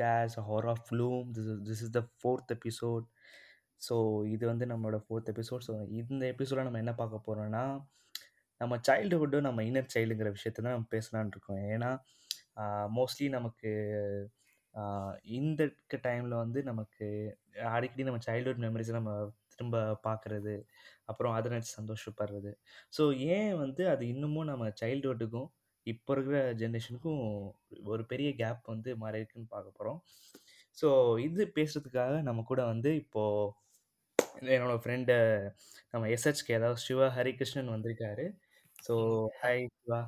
podcast Horror of Gloom. This is this is the fourth episode. So இது வந்து நம்மளோட fourth episode so இந்த எபிசோடில் நம்ம என்ன பார்க்க போகிறோம்னா நம்ம சைல்டுஹுட்டும் நம்ம இன்னர் சைல்டுங்கிற விஷயத்தை தான் நம்ம பேசலான்னு இருக்கோம் ஏன்னா மோஸ்ட்லி நமக்கு இந்த டைமில் வந்து நமக்கு அடிக்கடி நம்ம சைல்டுஹுட் மெமரிஸை நம்ம திரும்ப பார்க்குறது அப்புறம் அதை நினச்சி சந்தோஷப்படுறது ஸோ ஏன் வந்து அது இன்னமும் நம்ம சைல்டுஹுட்டுக்கும் இப்போ இருக்கிற ஜென்ரேஷனுக்கும் ஒரு பெரிய கேப் வந்து மாறி இருக்குன்னு பார்க்க போகிறோம் ஸோ இது பேசுறதுக்காக நம்ம கூட வந்து இப்போது என்னோட ஃப்ரெண்டு நம்ம எஸ்ஹெச்கே அதாவது சிவா ஹரிகிருஷ்ணன் வந்திருக்காரு. So hi Siva.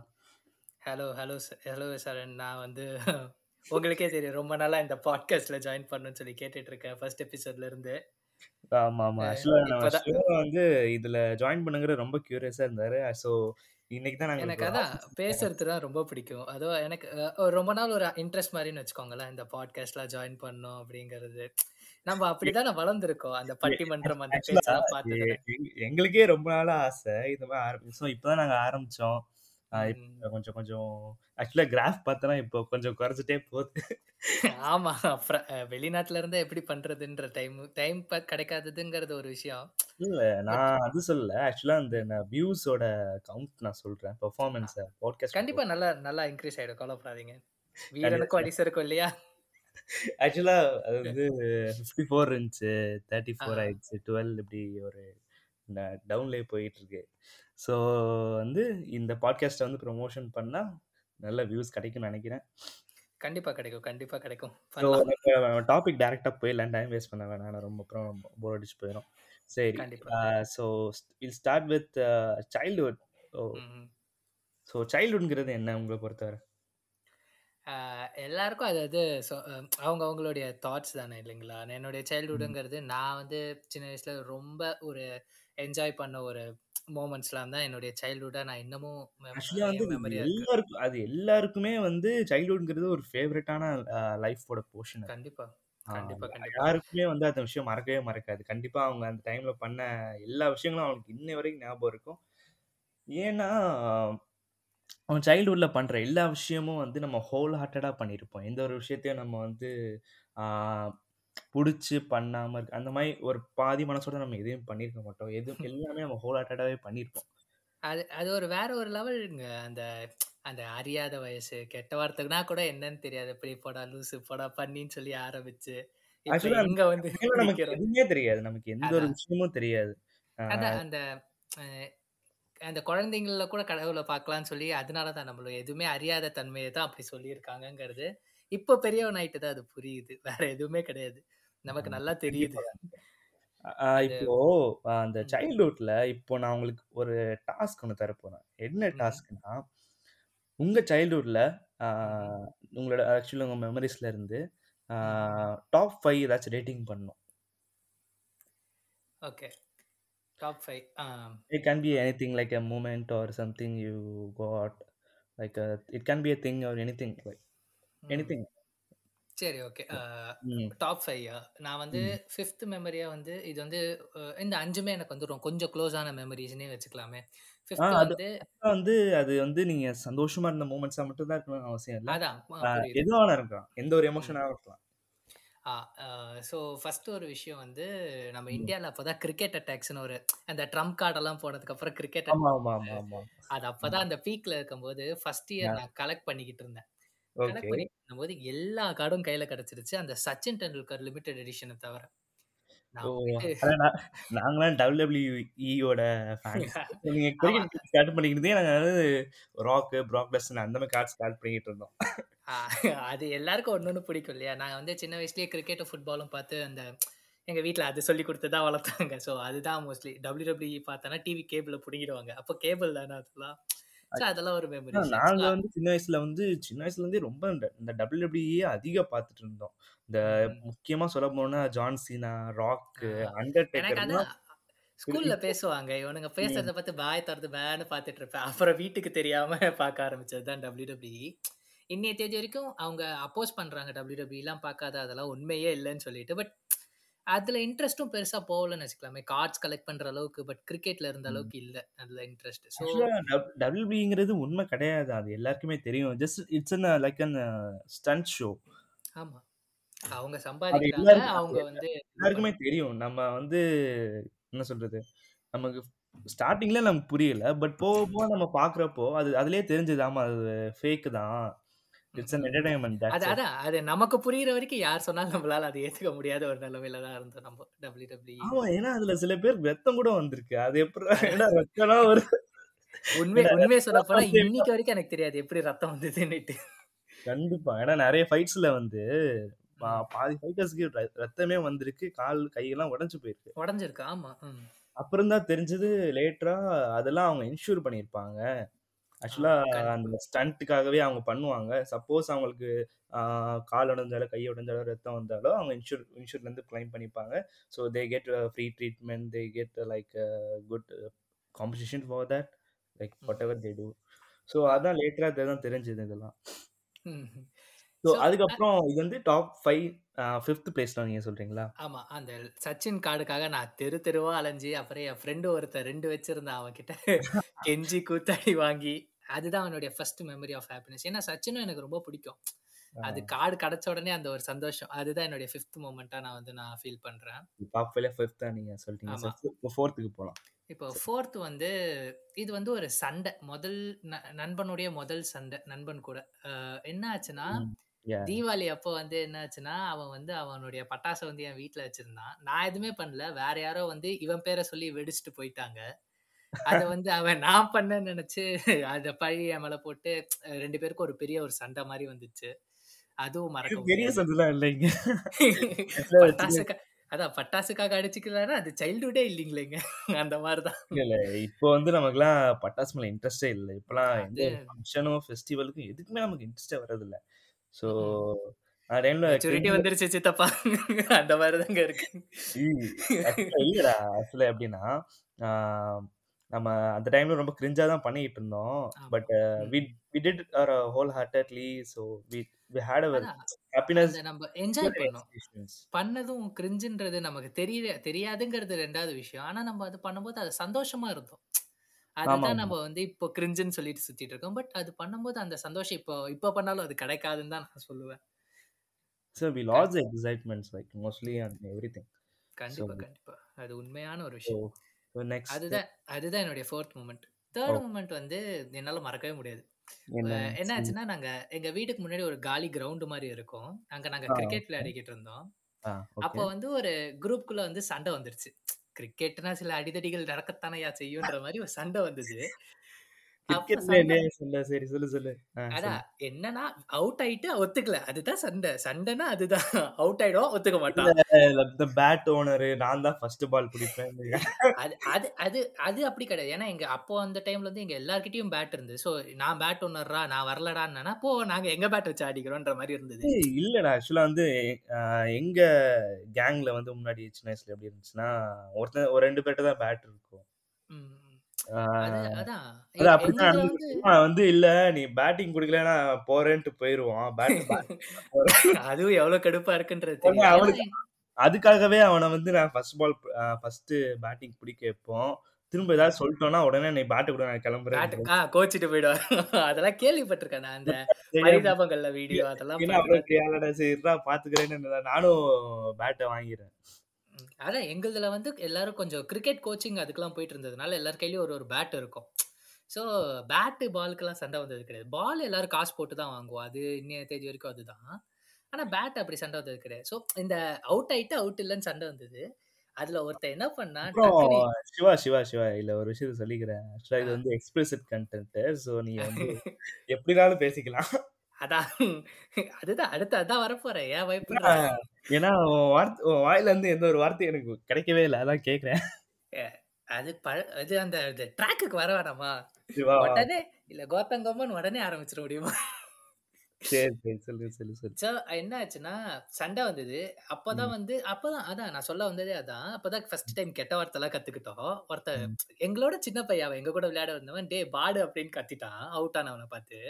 Hello hello hello Charan நான் வந்து உங்களுக்கே தெரியும். ரொம்ப நாளா இந்த பாட்காஸ்ட்ல ஜாயின் பண்ணணும்னு சொல்லி கேட்டுட்டு இருக்கேன் ஃபர்ஸ்ட் எபிசோட்ல இருந்து நம்ம இப்பதான் சிவா வந்து இதில் ஜாயின் பண்ணுங்கிற ரொம்ப க்யூரியஸாக இருந்தார். ஸோ இன்னைக்கு தான் எனக்கு அதான் பேசுறது தான் ரொம்ப பிடிக்கும். அதுவும் எனக்கு ரொம்ப நாள் ஒரு இன்ட்ரெஸ்ட் மாதிரின்னு வச்சுக்கோங்களேன் இந்த பாட்காஸ்ட்லாம் ஜாயின் பண்ணணும் அப்படிங்கிறது. நம்ம அப்படிதான் வளர்ந்துருக்கோம். அந்த பட்டிமன்றம் அந்த எங்களுக்கே ரொம்ப நாளா ஆசை. இந்த மாதிரி ஆரம்பிச்சோம். இப்போதான் நாங்க ஆரம்பிச்சோம். கொஞ்சம் கொஞ்சம் ஆக்சுவலா கிராஃப் பார்த்தோன்னா இப்போ கொஞ்சம் குறைஞ்சிட்டே போகுது. ஆமா அப்புறம் வெளிநாட்டுல இருந்தா எப்படி பண்றதுன்ற டைம் டைம் கிடைக்காததுங்கிறது ஒரு விஷயம். இல்ல நான் அது சொல்லல. ஆக்சுவலா அந்த வியூஸோட கவுண்ட் நான் சொல்றேன். பெர்ஃபார்மன்ஸ் பாட்காஸ்ட் கண்டிப்பா நல்லா நல்லா இன்க்ரீஸ் ஆயிடும். கவலைப்படாதீங்க. வீரனுக்கும் அடிசருக்கும் இல்லையா? ஆக்சுவலா அது வந்து ஃபிஃப்டி ஃபோர் இருந்துச்சு தேர்ட்டி ஃபோர் ஆயிடுச்சு. டுவெல் இப்படி ஒரு டவுன்லேயே போயிட்டு இருக்கு ஸோ வந்து இந்த பாட்காஸ்ட்டை வந்து ப்ரொமோஷன் பண்ணா நல்ல வியூஸ் கிடைக்கும்னு நினைக்கிறேன். கண்டிப்பா கிடைக்கும் கண்டிப்பா கிடைக்கும். டாபிக் டேரெக்டாக போயிடலாம். டைம் வேஸ்ட் பண்ண வேணாம். நான் ரொம்ப அப்புறம் போர் அடிச்சு போயிடும். சரி so will start with childhood. So சைல்டுஹுட்ங்கிறது என்ன உங்களை பொறுத்தவரை? எல்லாருக்கும் அதாவது அவங்க அவங்களுடைய தாட்ஸ் தானே இல்லைங்களா? என்னுடைய. சைல்டுஹுட்டுங்கிறது நான் வந்து சின்ன வயசுல ரொம்ப ஒரு என்ஜாய் பண்ண ஒரு மூமெண்ட்ஸ்லாம் தான் என்னுடைய சைல்டுஹுட்டா நான் இன்னமும் ஆக்சுவலாக வந்து எல்லாருக்கும் அது எல்லாருக்குமே வந்து சைல்டுஹுட்ங்கிறது ஒரு ஃபேவரட்டான லைஃபோட போர்ஷன் அது. கண்டிப்பா. ஆஹ் கண்டிப்பா கண்டிப்பா. யாருக்குமே வந்து அந்த விஷயம் மறக்கவே மறக்காது. கண்டிப்பாக அவங்க அந்த டைமில் பண்ண எல்லா விஷயங்களும் அவங்களுக்கு இன்ன வரைக்கும் ஞாபகம் இருக்கும். ஏன்னா அவன் சைல்டுஹுட்டில் பண்ணுற எல்லா விஷயமும் வந்து நம்ம ஹோல் ஹார்ட்டடாக பண்ணியிருப்போம் எந்த ஒரு விஷயத்தையும் நம்ம வந்து பிடிச்சி பண்ணாமல் இருக்கு அந்த மாதிரி ஒரு பாதி மனசோட நம்ம எதையும் பண்ணியிருக்க மாட்டோம். எதுவும் எல்லாமே நம்ம ஹோல் ஹார்ட்டடாகவே பண்ணியிருப்போம் அது அது ஒரு வேற ஒரு லெவலுங்க அந்த அந்த அறியாத வயசு கெட்ட வார்த்தைனா கூட என்னன்னு தெரியாது. இப்படி போடா லூசு போடா பண்ணின்னு சொல்லி ஆரம்பிச்சு இப்ப இங்க வந்து நமக்கு நிக்கிறோம். எதுவுமே தெரியாது. நமக்கு எந்த ஒரு அதான். விஷயமும் தெரியாது. அதான் அந்த அஹ், அந்த குழந்தைங்கள கூட கடவுளை பார்க்கலாம்னு சொல்லி அதனால தான் நம்மள எதுவுமே அறியாத தன்மையை தான் அப்படி சொல்லியிருக்காங்கங்கிறது. இப்போ பெரியவன் ஆயிட்டு தான் அது புரியுது. வேற எதுவுமே கிடையாது. நமக்கு நல்லா தெரியுது. இப்போ அந்த சைல்ட்ஹுட்ல இப்போ நான் உங்களுக்கு ஒரு டாஸ்க் ஒன்று தர போறேன். என்ன டாஸ்க்னா உங்க சைல்ட்ஹுட்ல உங்களோட ஆக்சுவலி உங்க மெமரிஸ்ல இருந்து. டாப் ஃபைவ் ஏதாச்சும் ரேட்டிங் பண்ணணும். Okay. Top five it can be anything like a moment or something you got like it can be a thing or anything like anything சரி ஓகே. டாப் ஃபைவ் நான் வந்து fifth மெமரியா வந்து இது வந்து இந்த அஞ்சுமே எனக்கு வந்து ரொம்ப கொஞ்சம் க்ளோஸான மெமரிஸ்னே வச்சுக்கலாமே. ஃபிஃப்த் வந்து அது வந்து நீங்க சந்தோஷமா இருந்த மூமெண்ட்ஸா மட்டும் தான் இருக்கணும்னு அவசியம் இல்லை. அதான் வேணா இருக்கலாம். எந்த ஒரு எமோஷனாக இருக்கலாம். ஸோ ஃபர்ஸ்ட் ஒரு விஷயம் வந்து நம்ம. இந்தியாவில் அப்போ தான் கிரிக்கெட் அட்டாக்ஸ்னு ஒரு அந்த ட்ரம்ப் கார்டெல்லாம் போனதுக்கு அப்புறம் கிரிக்கெட் அது அப்பதான் அந்த பீக்ல இருக்கும்போது ஃபர்ஸ்ட் இயர் நான் கலெக்ட் பண்ணிக்கிட்டு இருந்தேன். ஓகே. கலெக்ட் பண்ணிட்டு இருக்கும்போது எல்லா கார்டும் கையில கிடைச்சிருச்சு. அந்த சச்சின் டெண்டுல்கர் லிமிடெட் எடிஷனை தவிர. ஓ நான் போயிட்டு அதான் நான் டபிள்யூடபிள்யூஇயோட ஃபேன்ஸ் நீங்க ஆமா. கிரிக்கெட் ஸ்டார்ட் பண்ணிக்கிட்டே நாங்க வந்து ராக்கு ப்ராக்லஸ் அந்த மாதிரி கார்ட்ஸ் ஸ்டார்ட் பண்ணிக்கிட்டு இருந்தோம். ஆ, அது எல்லாருக்கும் ஒன்று ஒன்று பிடிக்கும் இல்லையா? நான் வந்து சின்ன வயசுலயே கிரிக்கெட்டும் ஃபுட்பாலும் பார்த்து அந்த எங்க வீட்ல அது சொல்லி கொடுத்து தான் வளர்த்தாங்க. ஸோ அதுதான் மோஸ்ட்லி டபிள்யூ டபிள்யூ பார்த்தோன்னா டிவி கேபிள்ல பிடிங்கிடுவாங்க. அப்போ கேபிள் தானே அதெல்லாம்? அதெல்லாம் ஒரு ஆனா, மெமரிஸ் நாங்க வந்து சின்ன வயசுல வந்து சின்ன வயசுல இருந்தே ரொம்ப இந்த டபிள்யூடபிள்யூஏ அதிக பார்த்துட்டு இருந்தோம். இந்த முக்கியமா சொல்ல போனா ஜான் சீனா ராக் அண்டர்டேக்கர் ஸ்கூல்ல பேசுவாங்க. இவனுங்க பேசுறத பார்த்து பாய் திறந்து பேன்னு பார்த்துட்டு இருப்பேன். அப்புறம் வீட்டுக்கு தெரியாம பார்க்க ஆரம்பிச்சது தான் டபிள்யூ டபிள்யூ இன்னைய தேதி வரைக்கும் அவங்க அப்போஸ் பண்றாங்க டபிள்யூ எல்லாம் பார்க்காத அதெல்லாம் உண்மையே இல்லைன்னு சொல்லிட்டு. பட் அதுல இன்ட்ரெஸ்ட்டும் பெருசா போகலன்னு வச்சுக்கலாமே. கார்ட்ஸ் கலெக்ட் பண்ற அளவுக்கு பட் கிரிக்கெட்ல இருந்த. அளவுக்கு இல்ல. அதுல இன்ட்ரெஸ்ட் ஸோ ஆக்சுவலா டபிள்யூபிங்கிறது உண்மை கிடையாது. அது எல்லாருக்குமே தெரியும். Just it's an like an stunt show ஆமா. அவங்க சம்பாதிக்கிறாங்க. அவங்க வந்து எல்லாருக்குமே தெரியும். நம்ம வந்து என்ன சொல்றது? நமக்கு ஸ்டார்டிங்ல நமக்கு புரியல. பட் போக போக நம்ம பாக்குறப்போ அது அதுலயே தெரிஞ்சது. ஆமா அது ஃபேக் தான். இட்ஸ் ம். என்டர்டைன்மெண்ட் அது அதான் அது நமக்கு புரியுற வரைக்கும் யார் சொன்னாலும் நம்மளால அதை ஏத்துக்க முடியாத ஒரு நிலைமையில தான் இருந்தோம் நம்ம டபிள்யூ டபிள்யூ ஆமா ஏன்னா அதுல சில பேர் ரத்தம் கூட வந்திருக்கு அது எப்படி ஏன்னா ரத்தம்லாம் ஒரு உண்மை உண்மையை சொல்ல போனா இன்னைக்கு வரைக்கும் எனக்கு தெரியாது எப்படி ரத்தம் வந்ததுன்னுட்டு கண்டிப்பா ஏன்னா நிறைய ஃபைட்ஸ்ல வந்து. பாதி ஃபைட்டர்ஸ்க்கு ரத்தமே வந்திருக்கு கால் கையெல்லாம் உடைஞ்சு போயிருக்கு உடஞ்சிருக்கு ஆமா. அப்புறம் தான் தெரிஞ்சது லேட்டரா அதெல்லாம் அவங்க இன்சூர் பண்ணியிருப்பாங்க ஆக்சுவலா ஆமா கண்டிப்பா அந்த ஸ்டண்ட்டுக்காகவே அவங்க பண்ணுவாங்க. சப்போஸ் அவங்களுக்கு கால் உடைஞ்சாலோ கை உடைஞ்சாலோ ரத்தம் வந்தாலோ அவங்க இன்சூர் இன்சூர்ல இருந்து கிளைம் பண்ணிப்பாங்க so they get free treatment they get like good compensation for that like. Whatever they do so அதான் லேட்டரா தான் தெரிஞ்சது இதெல்லாம். ஸோ அதுக்கப்புறம் இது வந்து டாப் ஃபைவ் ஃபிஃப்த் பிளேஸ்ல நீங்க சொல்றீங்களா? ஆமா. அந்த சச்சின் கார்டுக்காக நான் தெரு தெருவா அலைஞ்சு அப்புறம் என் ஃப்ரெண்டு ஒருத்தன் ரெண்டு வச்சிருந்தான் அவன் கிட்ட கெஞ்சி கூத்தாடி வாங்கி. அதுதான் அவனுடைய ஃபர்ஸ்ட் மெமரி ஆஃப் ஹாப்பினஸ் ஏன்னா சச்சினும் எனக்கு ரொம்ப பிடிக்கும். அது கார்டு கிடைச்ச உடனே அந்த ஒரு சந்தோஷம். அதுதான் என்னுடைய ஃபிஃப்த் மூமெண்ட்டா நான் வந்து நான் ஃபீல் பண்றேன். டாப் ஃபைவ்ல ஃபிஃப்த் நீங்க சொல்லிட்டீங்க. இப்போ ஃபோர்த்துக்கு போகலாம் இப்போ ஃபோர்த் வந்து இது வந்து ஒரு சண்டை. முதல் நண்பனுடைய முதல் சண்டை நண்பன் கூட. என்ன ஆச்சுன்னா தீபாவளி அப்போ வந்து என்ன ஆச்சுன்னா அவன் வந்து அவனுடைய பட்டாசை வந்து என் வீட்டில் வச்சிருந்தான். நான் எதுவுமே பண்ணல. வேற யாரோ வந்து இவன் பேரை சொல்லி வெடிச்சிட்டு போயிட்டாங்க. அதை வந்து அவன் நான் பண்ணேன்னு நினைச்சு அதை பழி என் மேல போட்டு ரெண்டு பேருக்கும் ஒரு பெரிய ஒரு சண்டை மாதிரி வந்துச்சு. அதுவும் மறக்க பெரிய சண்டைலாம் இல்லைங்க. பட்டாசுக்கா அதான் பட்டாசுக்காக அடிச்சுக்கலன்னா அது சைல்டுஹுட்டே இல்லைங்களேங்க. அந்த மாதிரிதான் இல்ல இப்போ வந்து நமக்குலாம் பட்டாசு மேல இன்ட்ரெஸ்டே இல்லை. இப்பெல்லாம் எந்த ஃபங்க்ஷனும் ஃபெஸ்டிவலுக்கும் எதுக்குமே நமக்கு இன்ட்ரெஸ்டே வர்றது இல்ல ஸோ மெச்சூரிட்டி வந்துருச்சு சித்தப்பா. அந்த மாதிரி தாங்க இருக்கு இல்லடா. ஆக்சுவலா எப்படின்னா நம்ம அந்த டைம்ல ரொம்ப கிரிஞ்சா தான் பண்ணிட்டு இருந்தோம். But we. We did our wholeheartedly so we we had our happiness நம்ம என்ஜாய் பண்ணோம். பண்ணதும் கிரிஞ்சுன்றது நமக்கு தெரியல தெரியாதுங்கிறது ரெண்டாவது விஷயம். ஆனா நம்ம அது பண்ணும்போது அது சந்தோஷமா இருந்தோம். அதுதான் நம்ம வந்து இப்போ கிரிஞ்சுன்னு சொல்லிட்டு சுத்திட்டு இருக்கோம். பட் அது பண்ணும்போது அந்த சந்தோஷம் இப்போ இப்போ பண்ணாலும் அது கிடைக்காதுன்னு தான் நான் சொல்லுவேன். So we lose excitements like mostly and everything கண்டிப்பா கண்டிப்பா. அது உண்மையான ஒரு விஷயம். நெக்ஸ்ட் அதுதான் அதுதான் என்னுடைய ஃபோர்த் மூமெண்ட் தேர்ட் மூமெண்ட் வந்து என்னால மறக்கவே முடியாது. என்ன. ஆச்சுன்னா நாங்க எங்க வீட்டுக்கு முன்னாடி ஒரு காலி கிரவுண்ட் மாதிரி இருக்கும். அங்க நாங்க கிரிக்கெட் விளையாடிக்கிட்டு இருந்தோம். அப்போ வந்து ஒரு குரூப்புக்குள்ள வந்து சண்டை வந்துருச்சு. கிரிக்கெட்னா சில அடிதடிகள் நடக்கத்தானையா செய்யுன்ற மாதிரி ஒரு சண்டை வந்தது என்னன்னா அவுட் ஆயிட்டு ஒத்துக்கல. அதுதான் சண்டை. சண்டைனா அதுதான். அவுட் ஆயிடுவான் ஒத்துக்க மாட்டான் பேட் ஓனர் நான் தான் ஃபர்ஸ்ட் பால் பிடிப்பேன் அது அது அது அது அப்படி கிடையாது. ஏன்னா எங்க அப்போ அந்த டைம்ல வந்து எங்க எல்லார்கிட்டயும் பேட் இருந்தது. ஸோ நான் பேட் ஒன்னர்றா நான் வரலடான்னா போ நாங்க எங்க பேட் வச்சு ஆடிக்கிறோன்ற மாதிரி இருந்தது. இல்லடா. ஆக்சுவலா வந்து எங்க கேங்ல வந்து முன்னாடி சின்ன வயசுல எப்படி இருந்துச்சுன்னா ஒருத்தன் ஒரு ரெண்டு பேர்ட்ட தான் பேட் இருக்கும். வந்து இல்ல நீ பேட்டிங் குடுக்கலன்னா போறேன்ட்டு போயிருவான். அதுவும் எவ்வளவு கடுப்பா இருக்குன்றது அவனுக்கு அதுக்காகவே அவனை வந்து நான் ஃபர்ஸ்ட் பால் ஃபர்ஸ்ட் பேட்டிங் பிடிக்க வைப்போம். திரும்ப ஏதாவது சொல்லிட்டோம்னா உடனே நீ பேட்டு கூட நான் கிளம்புறேன். கோச்சிட்டு போயிடுவார் அதெல்லாம் கேள்விப்பட்டிருக்கேன் நான் அந்த பரிதாபங்கள்ல வீடியோ அதெல்லாம் பாத்துக்கிறேன்னு நானும் பேட்டை வாங்கிடுறேன் ம். அதான் எங்களுதுல வந்து எல்லாரும் கொஞ்சம் கிரிக்கெட் கோச்சிங் அதுக்கெல்லாம் போயிட்டு இருந்ததுனால எல்லார் கையிலயும் ஒரு ஒரு பேட் இருக்கும். ஸோ பேட்டு பாலுக்கெல்லாம் சண்டை வந்தது கிடையாது. பால் எல்லாரும் காசு போட்டு தான் வாங்குவோம். அது இன்னைய தேதி வரைக்கும் அதுதான். ஆனா பேட் அப்படி சண்டை வந்தது கிடையாது. ஸோ இந்த அவுட் ஆயிட்டு அவுட் இல்லைன்னு சண்டை வந்தது. அதுல ஒருத்தன் என்ன பண்ணா சிவா சிவா சிவா இல்ல ஒரு விஷயத்த சொல்லிக்கிறேன். ஆக்சுவலா இது வந்து எக்ஸ்பிளிசிட் கண்டென்ட் ஸோ நீ வந்து எப்படினாலும் பேசிக்கலாம். அதான். அதுதான் அடுத்து அதான் வரப்போறேன். ஏன் பயப்படுற? ஏன்னா வார்த்தை வாயில இருந்து எந்த ஒரு வார்த்தை எனக்கு கிடைக்கவே இல்லை. அதான் கேக்குறேன் அது பழ அந்த ட்ராக்குக்கு வர வேணாமா? உடனே இல்ல கோத்தங்கம்மன் உடனே ஆரம்பிச்சிட முடியுமா? என்ன ஆச்சுன்னா சண்டை வந்தது. அப்பதான் வந்து அப்பதான் அதான் நான் சொல்ல வந்ததே அதான். அப்பதான் ஃபர்ஸ்ட் டைம் கெட்ட வார்த்தைலாம் கத்துக்கிட்டோம். ஒருத்த. எங்களோட சின்ன பையன் அவன் எங்க கூட விளையாட வந்தவன் டே பாடு அப்படின்னு கத்திட்டான். அவுட் ஆனவனை பார்த்து.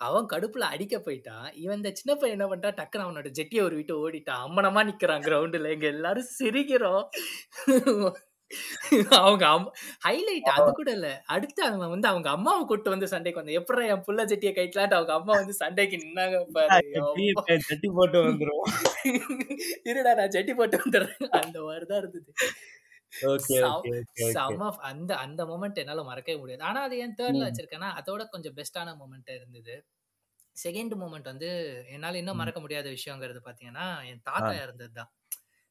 அவன் கடுப்புல அடிக்க போயிட்டான் இவன் இந்த சின்ன பையன் என்ன பண்ணிட்டான் டக்குன்னு அவனோட ஜெட்டியை ஒரு விட்டு ஓடிட்டான் அம்மனமா நிக்கிறான் கிரவுண்டுல எங்க எல்லாரும் சிரிக்கிறோம். அவங்க ஹைலைட் அது கூட இல்ல. அடுத்து அவன் வந்து அவங்க அம்மாவை கூட்டு வந்து சண்டைக்கு வந்தான். எப்படா என் புள்ள ஜெட்டியை கைட்டலான்ட்டு அவங்க அம்மா வந்து சண்டைக்கு நின்னாங்க. ஜட்டி போட்டு வந்துரும் இருடா நான் ஜெட்டி போட்டு வந்துடுறேன். அந்த மாதிரிதான் இருந்தது. அந்த அந்த மொமெண்ட் என்னால மறக்கவே முடியாது. ஆனா அது என் தேர்ட்ல. வச்சிருக்கேன்னா அதோட கொஞ்சம் பெஸ்டான மொமெண்ட் இருந்தது. செகண்ட் மூமெண்ட் வந்து என்னால இன்னும். மறக்க முடியாத விஷயங்கிறது பாத்தீங்கன்னா என் தாத்தா இறந்தது தான்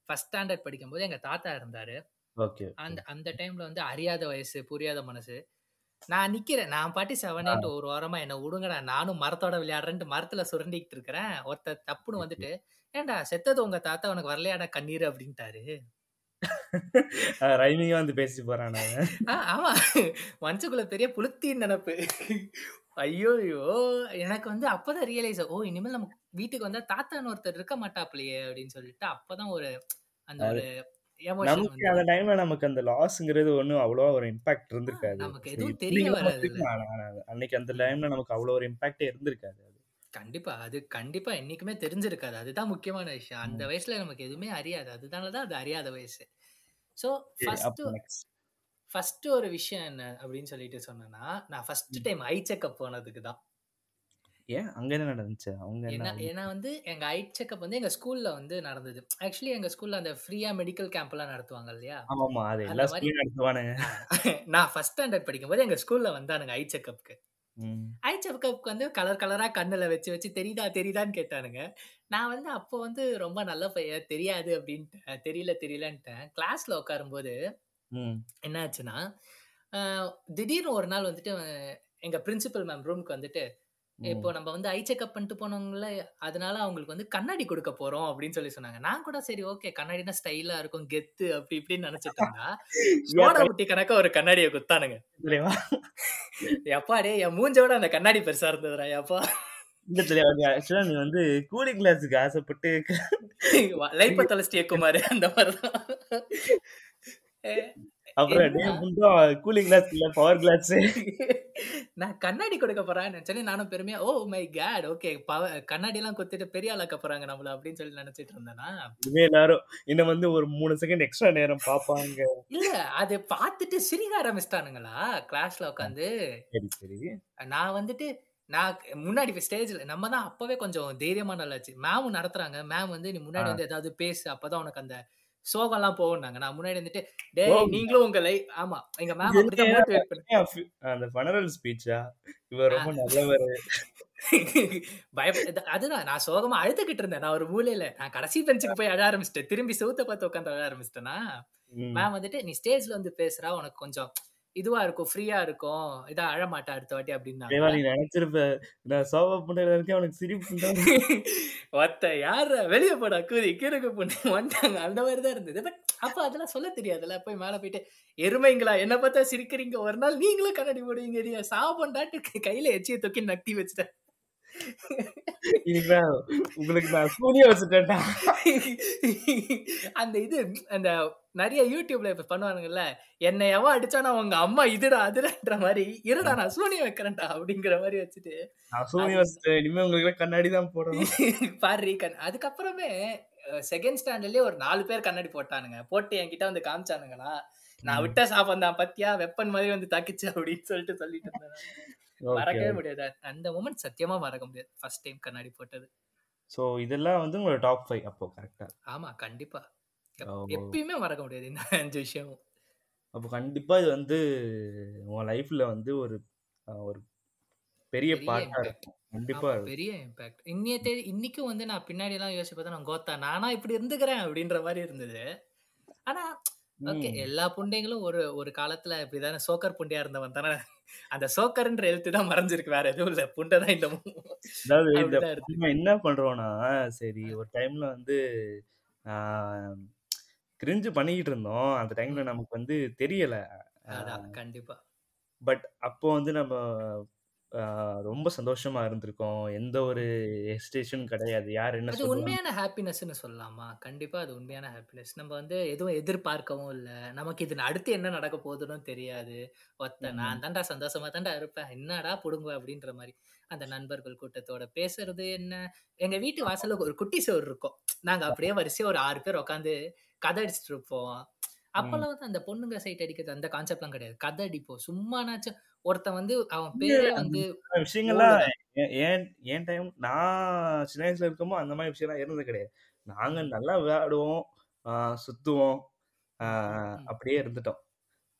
ஃபர்ஸ்ட் ஸ்டாண்டர்ட் படிக்கும்போது எங்க தாத்தா இருந்தாரு அந்த அந்த டைம்ல வந்து அறியாத வயசு புரியாத மனசு. நான் நிக்கிறேன். நான் பாட்டி ஆ. செவனேன்ட்டு ஒரு வாரமா என்ன விடுங்கடா நானும் மரத்தோட விளையாடுறேன்ட்டு மரத்துல சுரண்டிக்கிட்டு இருக்கிறேன். ஒருத்தர் தப்புன்னு வந்துட்டு ஏன்டா செத்தது உங்க தாத்தா உனக்கு வரலையாடா கண்ணீர்? அப்படின்ட்டாரு. ரைமிங்கா வந்து பேசி போறான் ஆமா. மனசுக்குள்ள பெரிய புளுத்தின்னு நினைப்பு. ஐயோ ஐயோ எனக்கு வந்து அப்பதான் ரியலைஸ் ஓ இனிமேல் நம்ம வீட்டுக்கு வந்தா தாத்தான்னு ஒருத்தர் இருக்க மாட்டாப்லையே அப்படின்னு சொல்லிட்டு அப்பதான் ஒரு அந்த ஒரு நமக்கு அந்த டைம்ல நமக்கு அந்த லாஸ்ங்கிறது ஒன்றும் அவ்வளோ ஒரு இம்பாக்ட் இருந்திருக்காது. நமக்கு எதுவும் தெரிய வராது அன்னைக்கு அந்த. டைம்ல நமக்கு அவ்வளோ ஒரு இம்பாக்டே இருந்திருக்காது அது. கண்டிப்பா. அது கண்டிப்பா என்னைக்குமே தெரிஞ்சிருக்காது. அதுதான் முக்கியமான விஷயம். அந்த. வயசுல நமக்கு எதுவுமே அறியாது. அதனாலதான் அது அறியாத வயசு. ஸோ நெக்ஸ்ட் ஃபர்ஸ்ட் ஒரு விஷயம் என்ன அப்படின்னு சொல்லிட்டு சொன்னேன்னா நான் ஃபர்ஸ்ட் டைம் ஐ செக்அப் போனதுக்கு தான். ஏன்? அங்க என்ன நடந்துச்சு? அவங்க என்ன ஏன்னா வந்து எங்க ஐ செக்அப் வந்து எங்க ஸ்கூல்ல வந்து நடந்தது. ஆக்சுவலி எங்க ஸ்கூல்ல அந்த ஃப்ரீயா மெடிக்கல் கேம்ப் எல்லாம் நடத்துவாங்க இல்லையா? ஆமாமா அது அந்த எல்லா மாதிரி ஸ்கூல்லையும் நடத்துவானுங்க நான் ஃபர்ஸ்ட் ஸ்டாண்டர்ட் படிக்கும்போது எங்க ஸ்கூல்ல வந்தானுங்க ஐ செக்அப்க்கு ம். ஐ செக்அப்க்கு வந்து கலர் கலரா கண்ணுல வச்சு வச்சு தெரியுதா தெரியுதான்னு கேட்டானுங்க நான் வந்து அப்போ வந்து ரொம்ப நல்ல பையன் தெரியாது அப்படின்ட்டு தெரியல தெரியலன்ட்டேன் கிளாஸ்ல உட்காரும்போது ம். என்ன ஆச்சுன்னா ஆஹ், திடீர்னு ஒரு நாள் வந்துட்டு அஹ், எங்க பிரின்சிபல் மேம் ரூம்க்கு வந்துட்டு இப்போ. நம்ம வந்து ஐ செக்அப் பண்ணிட்டு போனவங்கள அதனால அவங்களுக்கு வந்து கண்ணாடி கொடுக்க போறோம் அப்படின்னு சொல்லி சொன்னாங்க. நான் கூட சரி ஓகே கண்ணாடினா ஸ்டைலா இருக்கும் கெத்து அப்படி இப்படின்னு நினைச்சிட்டு இருந்தா புட்டி கணக்கா ஒரு கண்ணாடியை குத்தானுங்க. எப்பா டே என் மூஞ்சோட அந்த கண்ணாடி பெருசா இருந்ததுடா எப்பா? இல்ல தெரியாது ஆக்சுவலா நீ வந்து கூலிங் கிளாஸுக்கு ஆசைப்பட்டு லைஃப்ப தொலைச்சிட்டிய குமார் அந்த மாதிரிதான். அப்புறம் கூலிங் கிளாஸ் இல்ல பவர் கிளாஸ் நான் கண்ணாடி கொடுக்க போறேன்னு நினைச்சேன் நானும் பெருமையா ஓ மை கேட் ஓகே கண்ணாடி எல்லாம் குத்திட்டு பெரிய ஆளாக்க போறாங்க நம்மள அப்படின்னு சொல்லி நினைச்சிட்டு இருந்தேனா? இனிமே எல்லாரும் இன்னும் வந்து ஒரு மூணு செகண்ட் எக்ஸ்ட்ரா நேரம் பாப்பாங்க இல்ல அது பார்த்துட்டு சிரிக்க ஆரம்பிச்சிட்டானுங்களா? கிளாஸ்ல உட்காந்து சரி சரி. நான் வந்துட்டு நான் முன்னாடி ஸ்டேஜ்ல நம்ம தான் அப்பவே கொஞ்சம் தைரியமா நல்லாச்சு மேம் நடத்துறாங்க. மேம் வந்து நீ முன்னாடி. வந்து ஏதாவது பேசு அப்பதான் உனக்கு அந்த சோகம்லாம் போகும்னாங்க. நான் முன்னாடி வந்துட்டு டே. நீங்களும் உங்க லை ஆமா எங்க மேம் அப்படிதான் மோட்டிவேட் பண்ணி ஏன் ஃபி- அந்த ஃபனரல் ஸ்பீச்சா இவர் ரொம்ப நல்லவர். பயப்பட அதுதான். நான் சோகமா அழுதுகிட்டு இருந்தேன். நான் ஒரு மூலையில நான் கடைசி பெஞ்சுக்கு போய் அழ ஆரம்பிச்சிட்டேன். திரும்பி செவுத்த பார்த்து உட்காந்து அழ ஆரம்பிச்சிட்டேனா? ம். மேம் வந்துட்டு நீ ஸ்டேஜ்ல வந்து பேசுறா உனக்கு கொஞ்சம் இதுவா இருக்கும் ஃப்ரீயா இருக்கும் இதா அழ மாட்டா அடுத்த வாட்டி அப்படின்னாங்க தேவா நீ நினைச்சிருப்ப நான் சோபா புண்டையில இருக்கேன் அவனுக்கு சிரிப்பு. ஒத்த யார வெளிய போடா கூதி கீரகு பொண்ணு வந்துட்டாங்க. அந்த மாதிரி தான் இருந்தது. பட் அப்ப அதெல்லாம் சொல்ல தெரியாதுல்ல. போய் மேல போயிட்டு எருமைங்களா என்ன பார்த்தா சிரிக்கிறீங்க. ஒரு நாள் நீங்களும் கண்ணாடி போடுவீங்க சாபண்டாட்டு கையில எச்சிய தொக்கி நக்கி வச்சுட்டேன் இன்னைக்கு உங்களுக்கு நான் சூரிய வச்சுட்டேன்டா. அந்த இது அந்த நிறைய யூடியூப்ல இப்ப பண்ணுவானுங்கல்ல என்னை எவன் அடிச்சானா உங்க அம்மா இதுடா அதுடான்ற மாதிரி இருடா நான் சூனியம் வைக்கிறேன்டா அப்படிங்கிற மாதிரி வச்சுட்டு. நான் சூரிய வச்சுட்டேன் இனிமே உங்களுக்கு கண்ணாடி தான் போடணும். பாரு கண் அதுக்கப்புறமே செகண்ட் ஸ்டாண்டர்ட்லயே ஒரு நாலு பேர் கண்ணாடி போட்டானுங்க. போட்டு என்கிட்ட வந்து காமிச்சானுங்களா நான் விட்ட சாபம் தான் பத்தியா? வெப்பன் மாதிரி வந்து தாக்கிச்சு அப்படின்னு சொல்லிட்டு சொல்லிட்டு இருந்தேன். மறக்கவே முடியாது. அந்த மூமெண்ட் சத்தியமா மறக்க முடியாது. ஃபர்ஸ்ட் டைம் கண்ணாடி போட்டது. ஸோ இதெல்லாம் வந்து உங்களோட டாப் ஃபைவ் அப்போ கரெக்டா ஆமா கண்டிப்பா. எப்பயுமே மறக்க முடியாது இந்த அஞ்சு விஷயமும். அப்போ கண்டிப்பா இது வந்து உன் லைஃப்ல வந்து ஒரு ஒரு பெரிய பார்ட்டா. இருக்கும். கண்டிப்பா. பெரிய இம்பாக்ட் இன்னைய தேதி இன்னைக்கும் வந்து நான் பின்னாடி எல்லாம் யோசிச்சு பார்த்தா நான் கோத்தா நானா இப்படி இருந்துக்கிறேன் அப்படின்ற மாதிரி இருந்தது. ஆனா ஓகே. எல்லா புண்டைங்களும் ஒரு ஒரு காலத்துல இப்படிதானே சோக்கர் புண்டையா இருந்தவன் தானே. அந்த சோக்கர்ன்ற எழுத்து தான் மறைஞ்சிருக்கு. வேற எதுவும் இல்ல. புண்டை தான் இந்த அதாவது என்ன பண்றோம்னா சரி ஒரு டைம்ல வந்து கிரிஞ்சு பண்ணிக்கிட்டு இருந்தோம். அந்த டைம்ல. நமக்கு வந்து தெரியல. கண்டிப்பா. பட் அப்போ வந்து நம்ம ரொம்ப சந்தோஷமா இருந்திருக்கோம். எந்த ஒரு ஹெசிடேஷன் கிடையாது. யார் என்ன அது உண்மையான ஹாப்பினஸ்னு சொல்லலாமா? கண்டிப்பா அது உண்மையான ஹாப்பினஸ். நம்ம வந்து எதுவும் எதிர்பார்க்கவும் இல்ல. நமக்கு இது அடுத்து என்ன நடக்க போகுதுன்னு தெரியாது. ஒத்த ம். நான் தான்டா சந்தோஷமா தான்டா இருப்பேன். என்னடா புடுங்க அப்படின்ற மாதிரி அந்த நண்பர்கள் கூட்டத்தோட பேசுறது என்ன? எங்க வீட்டு வாசல்ல ஒரு குட்டி சோறு இருக்கும். நாங்க அப்படியே வரிசையா ஒரு ஆறு பேர் உட்காந்து கதை அடிச்சுட்டு இருப்போம். அப்பெல்லாம் வந்து அந்த பொண்ணுங்க சைட் அடிக்கிறது அந்த கான்செப்ட்லாம் கிடையாது. கதை அடிப்போம். சும்மானாச்சும் ஒருத்தன் வந்து அவன் பேரே வந்து விஷயங்கள்லாம் ஏன் ஏன் டைம் நான் சின்ன வயசுல இருக்கும்போது அந்த மாதிரி விஷயம்லாம் இருந்தது கிடையாது. நாங்க நல்லா விளையாடுவோம் சுத்துவோம். அப்படியே இருந்துட்டோம்.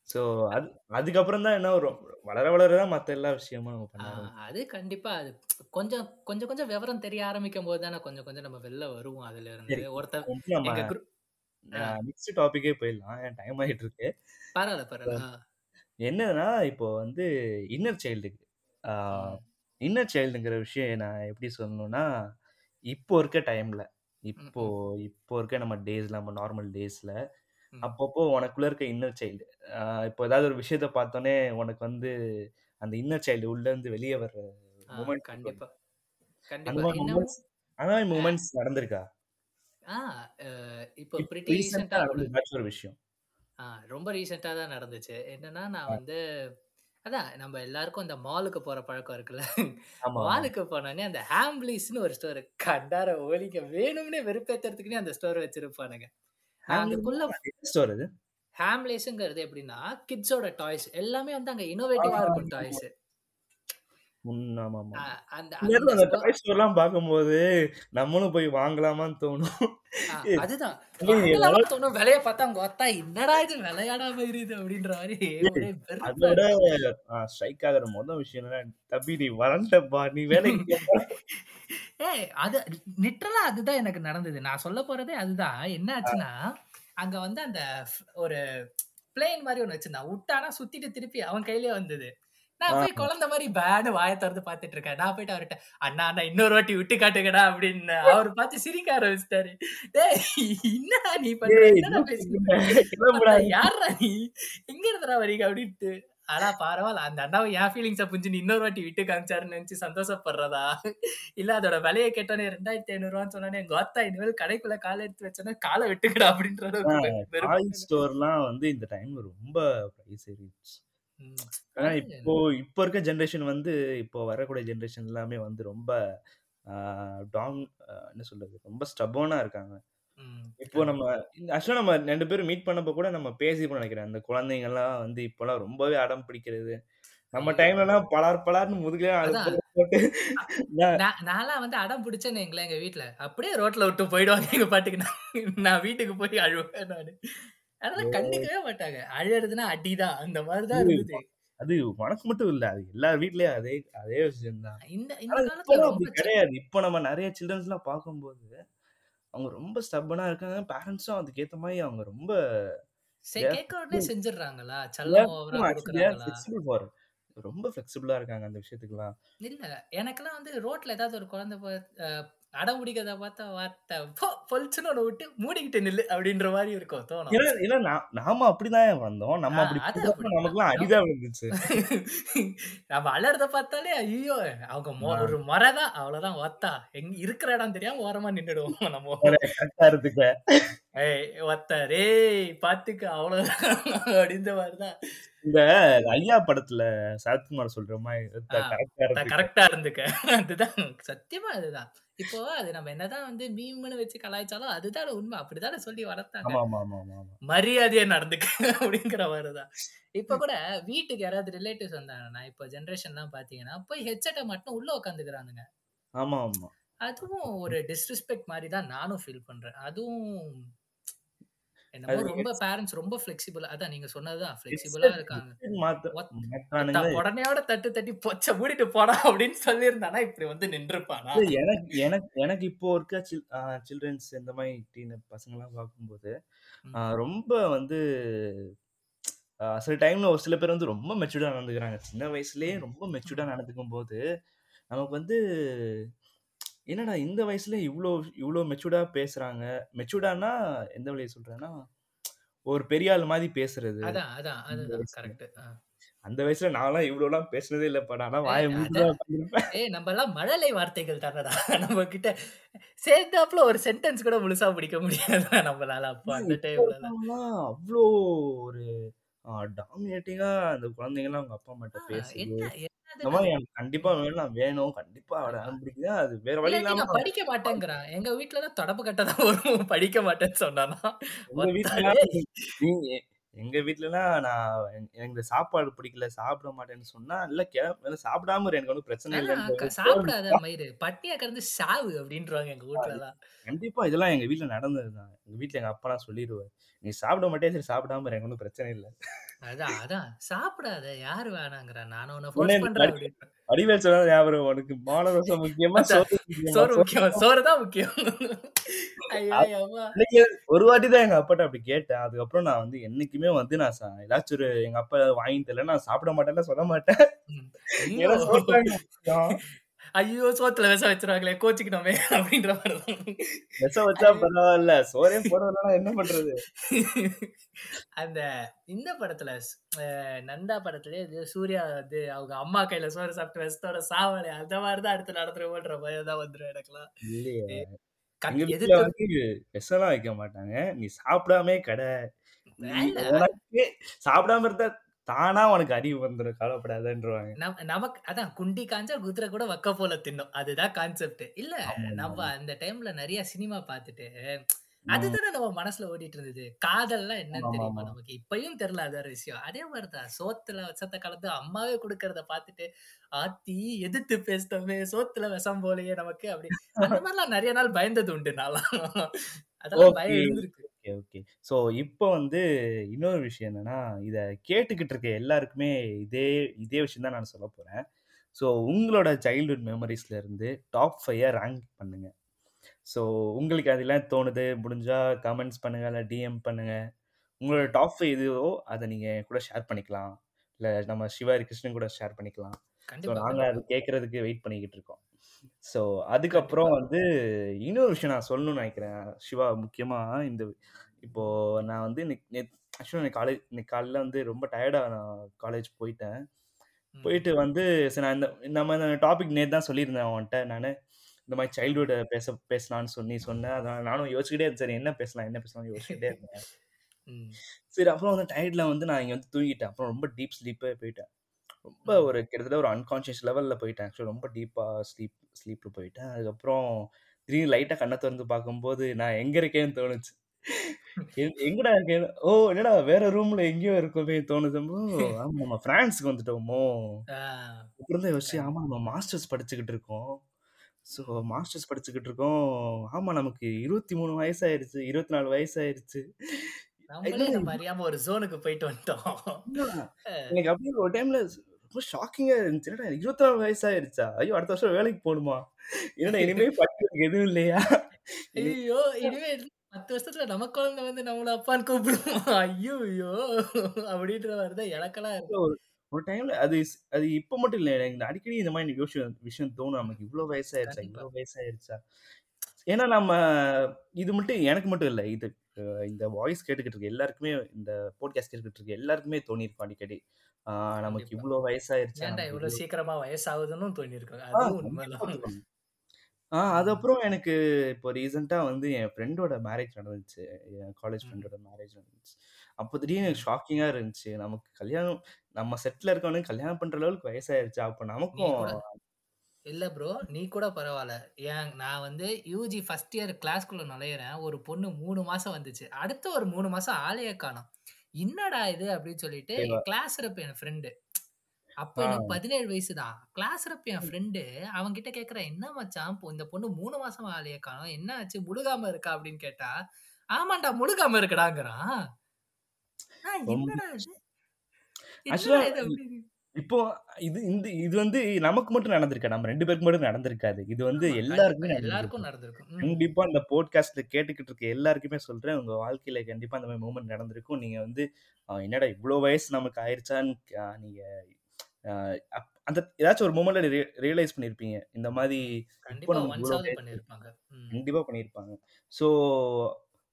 ஸோ அது அதுக்கப்புறம் தான் என்ன வரும்? வளர வளர தான் மற்ற எல்லா விஷயமும் நம்ம. அது கண்டிப்பா அது கொஞ்சம் கொஞ்சம் கொஞ்சம் விவரம் தெரிய ஆரம்பிக்கும் போது தானே கொஞ்சம் கொஞ்சம் நம்ம வெளில வருவோம் அதுல இருந்து குரூப் நெக்ஸ்ட் டாபிக்கே போயிடலாம். டைம் ஆகிட்டு இருக்கு. பரவாயில்ல பரவாயில்ல. என்னன்னா இப்போ வந்து இன்னர் சைல்டுக்கு. இன்னர் சைல்டுங்கிற விஷயம் நான் எப்படி சொல்லணும்னா இப்போ இருக்க டைம்ல இப்போ இப்போ இருக்க நம்ம டேஸ்ல நம்ம நார்மல் டேஸ்ல. அப்பப்போ உனக்குள்ள இருக்க இன்னர் சைல்டு இப்போ ஏதாவது ஒரு விஷயத்த பார்த்தோன்னே உனக்கு வந்து அந்த இன்னர் சைல்டு உள்ள இருந்து வெளியே வர்ற மூமெண்ட் கண்டிப்பா. அந்த மூமெண்ட்ஸ் நடந்திருக்கா? இப்போ ஒரு விஷயம். ஆ ரொம்ப ரீசெண்டா தான் நடந்துச்சு. என்னன்னா நான் ஆ, வந்து அதான் நம்ம எல்லாருக்கும் இந்த மாலுக்கு போற பழக்கம் இருக்குல்ல. ஆமா ஆமா. மாலுக்கு போனோடனே அந்த ஹாம்லீஸ்னு ஒரு ஸ்டோர் கண்டார ஓலிக்க வேணும்னே வெறுப்பேத்துறதுக்குனே அந்த ஸ்டோர் வச்சிருப்பானுங்க. நான் அங்கக்குள்ள ஸ்டோர் அது? ஹாம்லேஸுங்கிறது எப்படின்னா கிட்ஸோட டாய்ஸ் எல்லாமே வந்து அங்க இன்னோவேட்டிவா இருக்கும் டாய்ஸ் பார்க்கும்போது நம்மளும் போய் வாங்கலாமான்னு தோணும். அதுதான். தோணும். விலைய பார்த்தா அவங்க ஒத்தா என்னடா இது விளையாடாம இருது அப்படின்ற மாதிரி ஒரே அதை விட வெறுப்பா ஸ்ட்ரைக் ஆகிற முதல் விஷயம் என்னன்னா தம்பி நீ வளர்ந்தப்பா. நீ வேலைக்கு. ஏய் அது லிட்டரலா அதுதான் எனக்கு நடந்தது. நான் சொல்ல போறதே அதுதான். என்ன ஆச்சுன்னா அங்க வந்து அந்த ஒரு பிளேன் மாதிரி ஒண்ணு வச்சிருந்தான். விட்டானா சுத்திட்டு திருப்பி அவன் கையிலே வந்தது. நான் போய் குழந்தை மாதிரி பேடு வாயை திறந்து பார்த்துட்டு இருக்கேன். நான் போயிட்டு அவர்கிட்ட அண்ணா அண்ணா இன்னொரு வாட்டி விட்டு காட்டுங்கடா அப்படின்னு. அவர் பார்த்து சிரிக்க ஆரம்பிச்சிட்டாரு. என்னடா நீ பண்ற யார்ரா நீ? எங்க இருந்துடா வரீங்க அப்படின்ட்டு. ஆனா பரவாயில்ல. அந்த அண்ணாவை என் ஃபீலிங்ஸை புரிஞ்சு இன்னொரு வாட்டி விட்டு காமிச்சாருன்னு நினைச்சு சந்தோஷப்படுறதா? இல்ல அதோட விலையை கேட்டோன்னே ரெண்டாயிரத்தி ஐநூறு ரூபான்னு சொன்னோன்னே எங்க அத்தா இனிமேல் கடைக்குள்ள காலை எடுத்து வச்சோன்னா காலை வெட்டுக்கடா அப்படின்ற. ஸ்டோர்லாம் வந்து இந்த டைம்ல ரொம்ப பிரைஸ் ஏறிடுச்சு. ம். ஆனா அது இப்போ இப்போ இருக்க ஜென்ரேஷன் வந்து இப்போ வரக்கூடிய ஜென்ரேஷன் எல்லாமே வந்து ரொம்ப டாங் என்ன சொல்றது? ரொம்ப ஸ்டபோனா இருக்காங்க. ம், இப்போ நம்ம ஆக்சுவலா நம்ம ரெண்டு பேரும் மீட் பண்ணப்போ கூட நம்ம பேசிப்போம் நினைக்கிறேன். அந்த குழந்தைங்க எல்லாம் வந்து இப்போலாம் ரொம்பவே அடம் பிடிக்கிறது. நம்ம ஐயோ. டைம்லலாம் பலார் பலார்னு முதுகலே அதான். அழுத்த போட்டு நான் நான் நான்லாம் வந்து அடம் பிடிச்சேன்னு எங்களேன் எங்க வீட்ல. அப்படியே ரோட்ல விட்டு போயிடுவாங்க எங்க பாட்டுக்கு. நான் நான் வீட்டுக்கு போய் அழுவேன் நானு. அதெல்லாம் கண்டுக்கவே மாட்டாங்க. அழுறதுன்னா அடிதான். அந்த மாதிரிதான் இருந்தது. அது உனக்கு மட்டும் இல்ல. அது எல்லார் வீட்லயும் அதே அதே விஷயம் தான் இந்த இந்த கிடையாது. இப்போ நம்ம நிறைய சில்ட்ரன்ஸ் எல்லாம் பார்க்கும்போது அவங்க ரொம்ப ஸ்டப்பனா இருக்காங்க. பேரண்ட்ஸும் அதுக்கேத்த மாதிரி அவங்க ரொம்ப கேட்க உடனே செஞ்சிடுறாங்களா? செல்லம். ரொம்ப ஃபிளெக்சிபிளா இருக்காங்க அந்த விஷயத்துக்குலாம் இல்ல எனக்கெல்லாம் வந்து ரோட்ல ஏதாவது ஒரு குழந்தை பா- அஹ் அடம் பிடிக்கிறத பார்த்தா வார்த்தை. பொலிச்சுன்னு ஒன்று விட்டு மூடிக்கிட்டு நில்லு அப்படின்ற மாதிரி இருக்கும் தோணும். ஏன்னா நா- நாம அப்படிதான் வந்தோம். நம்ம அப்படி நமக்குலாம் நம்- அடிதான் விழுந்துச்சு நம்ம அலறத பார்த்தாலே ஐயோ அவங்க ஒரு முறை தான் அவ்வளவுதான் ஒத்தா. எங்க இருக்கிற இடம் தெரியாம ஓரமா நின்னுடுவோம் நம்ம. ஏய் ஒத்த ரேய் பாத்துக்க அவ்வளவுதான் அப்படின்ற மாதிரிதான். இந்த ஐயா படத்துல சரத்குமார் சொல்ற மாதிரி கரெக்டா இருந்துக்க. அதுதான் சத்தியமா அதுதான். இப்போ அது நம்ம என்னதான் வந்து மீம்னு வச்சு கலாய்ச்சாலும் அதுதான் உண்மை. அப்படிதானே சொல்லி வளர்த்தாங்க. மரியாதையா நடந்துக்க அப்படிங்கிற மாதிரிதான். இப்ப கூட வீட்டுக்கு யாராவது ரிலேட்டிவ்ஸ் வந்தாங்கன்னா இப்போ ஜென்ரேஷன்லாம் பாத்தீங்கன்னா போய் ஹெட்செட்டை மட்டும் உள்ள உட்காந்துக்கிறானுங்க ஆமா ஆமா அதுவும் ஒரு டிஸ்ரெஸ்பெக்ட் மாதிரி தான் நானும் ஃபீல் பண்றேன். அதுவும் என்னமோ ரொம்ப பேரண்ட்ஸ் ரொம்ப ஃபிளெக்சிபிள். அதான் நீங்க சொன்னதுதான் ஃபிளெக்சிபிளா இருக்காங்க. உடனேயோட தட்டு தட்டி பொச்ச மூடிட்டு போடா அப்படின்னு சொல்லியிருந்தானா இப்படி வந்து நின்றுப்பானா? எனக்கு எனக்கு எனக்கு இப்போ இருக்க சில் சில்ட்ரன்ஸ் இந்த மாதிரி டீன பசங்கலாம் பார்க்கும்போது ரொம்ப வந்து சில டைம்ல ஒரு சில பேர் வந்து ரொம்ப மெச்சூர்டா நடந்துக்கிறாங்க. சின்ன வயசுலயே. ரொம்ப மெச்சூர்டா நடந்துக்கும் போது நமக்கு வந்து என்னடா இந்த வயசுல இவ்வளோ இவ்வளோ மெச்சூர்டா பேசுறாங்க? மெச்சூர்டானா எந்த வழியை சொல்றேன்னா ஒரு பெரிய ஆள் மாதிரி பேசுறது அதான் அதான் அதுதான் கரெக்ட் அந்த வயசுல நான்லாம் இவ்வளோலாம் பேசுனதே இல்லைப்பா. நான்லாம் ஏய் வாயை ஏய் நம்ம எல்லாம் மழலை வார்த்தைகள் தானடா. நம்ம கிட்ட சேர்ந்தாப்புல ஒரு சென்டென்ஸ் கூட முழுசா பிடிக்க முடியாது நம்மளால. அப்போ அந்த டைம்ல அவ்வளோ ஒரு டாமினேட்டிங்கா அந்த குழந்தைங்கலாம் அவங்க அப்பா பேசுது என்ன என்ன இந்த மாதிரி எனக்கு கண்டிப்பா வேணும் வேணும். கண்டிப்பா அவட பிடிக்குது. அது வேற வழி இல்லாம நான் படிக்க மாட்டேங்கிறான் எங்க வீட்டுல எல்லாம் தொடப்பு கட்ட தான் வரும். படிக்க மாட்டேன்னு சொன்னானா? எங்க வீட்டுல எங்க வீட்டுலலாம் நான் எனக்கு சாப்பாடு பிடிக்கல சாப்பிட மாட்டேன்னு சொன்னா இல்ல கிளம்ப சாப்பிடாம எனக்கு ஒன்றும் பிரச்சனை இல்லைன்னு சாப்பிடாத மயிறு. பட்டியா கிடந்து சாவு அப்படின்றாங்க எங்க வீட்டுல எல்லாம் கண்டிப்பா இதெல்லாம் எங்க வீட்ல நடந்ததுதான். எங்க வீட்ல எங்க அப்பா சொல்லிடுவாரு நீ சாப்பிட மாட்டே சரி சாப்பிடாம எனக்கு ஒன்றும் பிரச்சனை இல்லை. அதான் அதான். சாப்பிடாத யாரு வேணாங்கிறா. நானும் உன்னை ஃபோர்ஸ் பண்றேன் வடிவேல் சொன்னா ஞாபகம் உனக்கு மானரசம் முக்கியமா சோறு முக்கியமா? சோறு சோறு முக்கியம். சோறு தான் முக்கியம். ஒரு வாட்டி தான் எங்க அப்பாட்ட அப்படி கேட்டேன். அதுக்கப்புறம் நான் வந்து என்னைக்குமே வந்து நான் ஏதாச்சும் ஒரு எங்க அப்பா வாங்கி தரல நான் சாப்பிட மாட்டேன்னு சொல்ல மாட்டேன். ஐயோ சோத்துல விஷம் வச்சிருவாங்களே கோச்சிக்கணுமே அப்படின்ற மாதிரிதான் விஷம் வச்சா பரவாயில்ல. சோறே போடுறதுனால என்ன பண்றது? அந்த இந்த படத்துல நந்தா படத்துல இது சூர்யா வந்து அவங்க அம்மா கையில சோறு சாப்பிட்டு விஷத்தோட சாவலை அந்த மாதிரிதான் அடுத்து நடந்துருவோன்ற பயம் தான் வந்துடும் எனக்குலாம் விஷம்லாம் வைக்க மாட்டாங்க. நீ சாப்பிடாமே கடை. சாப்பிடாம இருந்தா தானா உனக்கு அறிவு வந்துடும் கவலைப்படாதன்றவாங்க. நம்- நமக்கு அதான் குண்டி காஞ்சா குதிரை கூட வக்க போல தின்னும். அதுதான் கான்செப்ட் இல்ல நம்ம அந்த டைம்ல நிறைய சினிமா பார்த்துட்டு ம், அதுதானே நம்ம மனசுல ஓடிட்டு இருந்தது. காதல்லாம் என்னன்னு தெரியுமா நமக்கு? இப்பயும் தெரியல அது ஒரு விஷயம். அதே மாதிரிதான் சோத்துல விஷத்தை கலந்து அம்மாவே கொடுக்கறத பார்த்துட்டு ஆத்தி எதிர்த்து பேசிட்டோமே சோத்துல விஷம் போலயே நமக்கு அப்படி. அந்த மாதிரிலாம் நிறைய நாள் பயந்தது உண்டு நான்லாம். அதெல்லாம் பயம் இருந்திருக்கு. Okay okay. ஸோ இப்போ வந்து இன்னொரு விஷயம் என்னன்னா இதை கேட்டுக்கிட்டு இருக்க எல்லாருக்குமே இதே இதே விஷயம் தான் நான் சொல்ல போறேன். ஸோ உங்களோட சைல்ட்ஹுட் மெமரிஸ்ல இருந்து டாப் ஃபைவை ரேங்க் பண்ணுங்க. ஸோ உங்களுக்கு அதெல்லாம் தோணுது முடிஞ்சா கமெண்ட்ஸ் பண்ணுங்க இல்லை டிஎம் பண்ணுங்க. உங்களோட டாப் ஃபைவ் எதுவோ அதை நீங்கள் என் கூட ஷேர் பண்ணிக்கலாம். இல்லை நம்ம சிவாரி கிருஷ்ணன் கூட ஷேர் பண்ணிக்கலாம். ஸோ கண்டிப்பா நாங்கள் அது கேட்கறதுக்கு வெயிட் பண்ணிக்கிட்டு இருக்கோம். ஸோ அதுக்கப்புறம் கண்டிப்பா. வந்து இன்னொரு விஷயம் நான் சொல்லணும்னு நினைக்கிறேன். சிவா முக்கியமாக இந்த இப்போ நான் வந்து ஆக்சுவலாக இன்னைக்கு காலேஜ் இன்னைக்கு காலையில் வந்து ரொம்ப டயர்டாக நான் காலேஜ் போயிட்டேன். ம், போயிட்டு வந்து சரி நான் இந்த நம்ம இந்த டாபிக் நேற்று தான் சொல்லியிருந்தேன் அவன்கிட்ட நான். இந்த மாதிரி சைல்டுஹுட்டை பேச பேசலான்னு சொல்லி சொன்னேன் அதான் நானும் யோசிச்சுக்கிட்டே இருந்தேன். சரி என்ன பேசலாம் என்ன பேசலாம்னு யோசிச்சுக்கிட்டே இருந்தேன். ம், சரி அப்புறம் வந்து டயர்டில் வந்து நான் இங்கே வந்து தூங்கிட்டேன். அப்புறம் ரொம்ப டீப் ஸ்லீப்பே போயிட்டேன். ரொம்ப ம். ஒரு கிட்டத்தட்ட ஒரு அன்கான்ஷியஸ் லெவலில் போயிட்டேன். ஆக்சுவலாக ரொம்ப டீப்பாக ஸ்லீப் ஸ்லீப்பில் போயிட்டேன். அதுக்கப்புறம் திடீர்னு லைட்டாக கண்ணை திறந்து பார்க்கும்போது நான் எங்கே இருக்கேன்னு தோணுச்சு. எ- எங்கடா இருக்கேன் ஓ என்னடா வேற ரூம்ல எங்கேயோ இருக்கோமே தோணுது. ஓ ஆமா நம்ம பிரான்ஸுக்கு வந்துட்டோமோ? ஆ, அப்புறம் தான் யோசிச்சு கண்டிப்பா. ஆமா நம்ம மாஸ்டர்ஸ் படிச்சுக்கிட்டு இருக்கோம். ஸோ மாஸ்டர்ஸ் படிச்சுக்கிட்டு இருக்கோம். ஆமா நமக்கு இருபத்தி மூணு வயசாயிருச்சு இருபத்தி நாலு வயசாயிருச்சு. நம்மளே என்னடா நம்ம அறியாம ஒரு ஜோனுக்கு போயிட்டு வந்துட்டோம். எனக்கு அப்படியே ஒரு டைம்ல ரொம்ப ஷாக்கிங்கா இருந்துச்சு. என்னடா இருபத்தி நாலு வயசாயிருச்சா? ஐயோ அடுத்த வருஷம் வேலைக்கு போகணுமா? என்னடா இனிமே படிக்கிறதுக்கு எதுவும் இல்லையா? ஐயோ இனிமே பத்து வருஷத்துல நம்ம குழந்தை வந்து நம்மள அப்பான்னு கூப்பிடுவோம் ஐயோ ஐயோ அப்படின்ற மாதிரிதான் எனக்கெல்லாம் இருக்கு ஒரு டைம்ல அது அது இப்ப மட்டும் இல்ல. எனக்கு அடிக்கடி இந்த மாதிரி எனக்கு விஷயம் விஷயம் தோணும். நமக்கு இவ்வளவு வயசாயிருச்சா? இவ்வளவு வயசாயிருச்சா? ஏன்னா நம்ம இது மட்டும் எனக்கு மட்டும் இல்ல. இது இந்த வாய்ஸ் கேட்டுக்கிட்டு இருக்க எல்லாருக்குமே இந்த போட்காஸ்ட் கேட்டுக்கிட்டு இருக்க எல்லாருக்குமே தோணிருக்கும் அடிக்கடி. நமக்கு இவ்வளவு வயசாயிருச்சா இவ்வளவு சீக்கிரமா வயசாகுதுன்னு தோணிருக்காங்க ஆ அதுவும் கண்டிப்பா உண்மைதான். தோணும். ஆஹ் அது ம், அப்புறம் எனக்கு இப்போ ரீசெண்டா வந்து என் ஃப்ரெண்டோட மேரேஜ் நடந்துச்சு. என் காலேஜ் ஃப்ரெண்டோட மேரேஜ் நடந்துச்சு. அப்போ திடீர்னு ம். ஷாக்கிங்கா இருந்துச்சு. நமக்கு கல்யாணம் நம்ம செட்ல இருக்கவனுக்கு கல்யாணம் பண்ற அளவுக்கு வயசாயிருச்சா? அப்போ நமக்கும் இல்ல ப்ரோ நீ கூட பரவாயில்ல ஏன் நான் வந்து யூஜி ஃபர்ஸ்ட் இயர் கிளாஸ்க்குள்ள நுழையிறேன். ஒரு பொண்ணு மூணு மாசம் வந்துச்சு. அடுத்த ஒரு மூணு மாசம் ஆளையே காணோம். என்னடா இது? அப்படின்னு சொல்லிட்டு. கிளாஸ் ரப் என் ஃப்ரெண்டு அப்ப எனக்கு பதினேழு வயசு தான். கிளாஸ் ரப் என் ஃப்ரெண்டு அவன் கிட்ட கேக்குறேன் என்ன மச்சான்? இந்த பொண்ணு மூணு மாசம் ஆளையே காணோம். என்ன ஆச்சு? முழுகாம இருக்கா? அப்படின்னு கேட்டா ஆமாண்டா முழுகாம இருக்கடாங்கிறான். என்னடா இது? இப்போ இது இந்த இது வந்து நமக்கு மட்டும் நடந்திருக்கா? நம்ம ரெண்டு பேருக்கு மட்டும் நடந்திருக்காது. இது வந்து எல்லாருக்குமே எல்லாருக்கும் நடந்திருக்கும். கண்டிப்பா இந்த போட்காஸ்ட்ல கேட்டுக்கிட்டு இருக்க எல்லாருக்குமே சொல்றேன். உங்க வாழ்க்கையில கண்டிப்பா அந்த மாதிரி மூமெண்ட் நடந்திருக்கும். நீங்க வந்து என்னடா இவ்வளோ வயசு நமக்கு ஆயிருச்சான்னு ஆஹ் நீங்க அந்த ஏதாச்சும் ஒரு மூமெண்ட்ல ரியலைஸ் பண்ணிருப்பீங்க. இந்த மாதிரி கண்டிப்பா. பண்ணியிருப்பாங்க ஸோ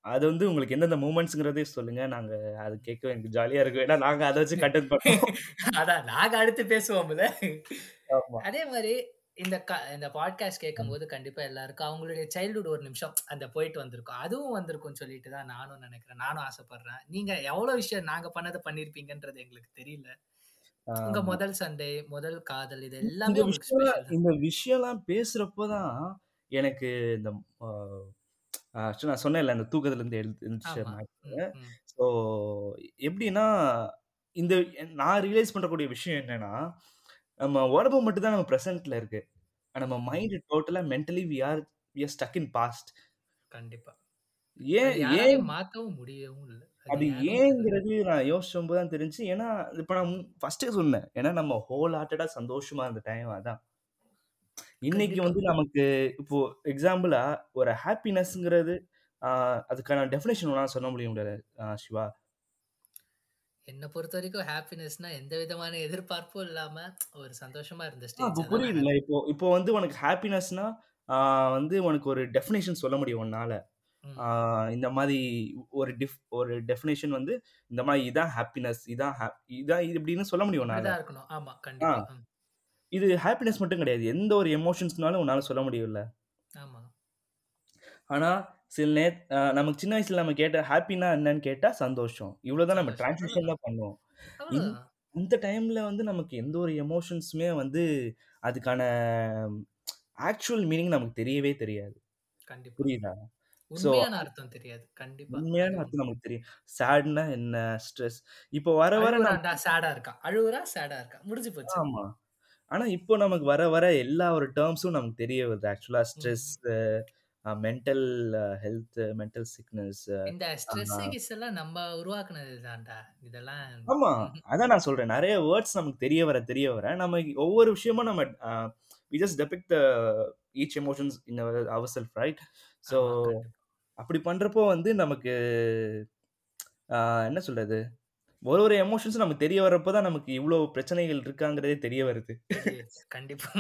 அது வந்து உங்களுக்கு எந்தெந்த மூமெண்ட்ஸுங்கிறதே சொல்லுங்க. நாங்க அது கேட்க எனக்கு ஜாலியா இருக்கும். ஏன்னா நாங்க அதை வச்சு கண்டென்ட் பண்ணுவோம் அதான் நாங்க அடுத்து பேசுவோம்ல. அதே மாதிரி இந்த க இந்த பாட்காஸ்ட் கேட்கும்போது கண்டிப்பா எல்லாருக்கும் அவங்களுடைய சைல்ட்ஹுட் ஒரு நிமிஷம் அந்த போயிட்டு வந்திருக்கும். அதுவும் வந்திருக்கும்னு சொல்லிட்டு தான் நானும் நினைக்கிறேன். நானும் ஆசைப்படுறேன். நீங்க எவ்வளவு விஷயம் நாங்க பண்ணதை பண்ணிருப்பீங்கன்றது எங்களுக்கு தெரியல. உங்க. முதல் சண்டை, முதல் காதல் இது இந்த எல்லாமே. இந்த விஷயம்லாம் பேசுறப்ப தான். எனக்கு இந்த ஆக்சுவலா நான் சொன்னேன்ல அந்த தூக்கத்துல இருந்து எழு எந்திரிச்ச ஆமா. மேட்டரு. ம், ம். ஸோ எப்படின்னா, இந்த நான் ரியலைஸ் பண்ணக்கூடிய விஷயம் என்னன்னா, நம்ம உடம்பு மட்டும் தான் நம்ம பிரசன்ட்ல இருக்கு. நம்ம. மைண்ட் டோட்டலா mentally we are we are stuck in past. கண்டிப்பா. ஏன் ஏன் மாத்தவும் முடியவும் இல்ல. அது. ஏங்கிறது நான் யோசிச்சம்போது தான் தெரிஞ்சுச்சு. ஏன்னா, இப்ப நான் ஃபர்ஸ்ட்டே சொன்னேன். ஏன்னா நம்ம ஹோல் ஹார்ட்டடா சந்தோஷமா இருந்த டைம் அதான். இன்னைக்கு கண்டிப்பா. வந்து நமக்கு இப்போ எக்ஸாம்பிளா ஒரு ஹாப்பினஸ்ங்கிறது ஆ அதுக்கான டெஃபினிஷன் உன்னால சொல்ல முடியும்ல அ சிவா? என்ன பொறுத்தவரைக்கும் ஹாப்பினஸ்னா எந்த விதமான எதிர்பார்ப்பும் இல்லாம ஒரு சந்தோஷமா இருந்த ஆ ஸ்டேஜ் இப்ப தான் புரியுதுல்ல. ஹாப்பி. இப்போ இப்போ வந்து உனக்கு ஹாப்பினஸ்னா, ஆ வந்து உனக்கு ஒரு டெஃபினிஷன் சொல்ல முடியும் உன்னால. ம். ஆ இந்த மாரி ஒரு டிஃப் ஒரு டெஃபினிஷன் வந்து இந்த மாரி இதான் ஹாப்பினஸ், இதான் ஹாப் இதான் இது இப்படின்னு சொல்ல முடியும் உன்னால. இப்படிதான் இருக்கணும். ஆமா, ஆ. கண்டிப்பா. ம். இது ஹாப்பினஸ் மட்டும் கிடையாது. எந்த ஒரு எமோஷன்ஸ்னாலும் உன்னால சொல்ல முடியும்ல. ஆமா. ஆனா, சில அ நமக்கு சின்ன வயசுல நம்ம கேட்ட ஹாப்பினா என்னன்னு கேட்டா சந்தோஷம். இவ்வளோதான் நம்ம அவ்வளவுதான். தான் பண்ணுவோம். இந்த டைம்ல வந்து நமக்கு எந்த ஒரு எமோஷன்ஸுமே வந்து அதுக்கான ஆக்சுவல் மீனிங் நமக்கு தெரியவே தெரியாது. கண்டிப்பா. புரியுதா? உண்மையான அர்த்தம் தெரியாது. கண்டிப்பா. உண்மையான அர்த்தம் நமக்கு தெரியும். சேட்னா என்ன? ஸ்ட்ரெஸ். இப்போ வர வர சேடா இருக்கான். அழுவுறா, சேடா இருக்கான். முடிஞ்சு போச்சு. ஆமா. ஆனா, இப்போ நமக்கு வர வர எல்லா ஒரு டெர்ம்ஸும் நமக்கு தெரிய வருது. ஆக்சுவலா. Stress, mental health, mental sickness. இந்த ஸ்ட்ரெஸ். கிஸ் எல்லாம் நம்ம உருவாக்குனது தான்டா. இதெல்லாம் ஆமா. அதான் நான் சொல்றேன். நெறைய வேர்ட்ஸ் நமக்கு தெரிய வர தெரிய வர நம்ம ஒவ்வொரு விஷயமும் நம்ம we just depict the each emotions in our self right? So. அப்படி பண்றப்போ வந்து நமக்கு என்ன சொல்றது? ஒரு ஒரு எமோஷன்ஸும் நமக்கு தெரிய வரப்போ தான் நமக்கு இவ்ளோ பிரச்சனைகள் இருக்காங்கிறதே தெரிய வருது. கண்டிப்பா.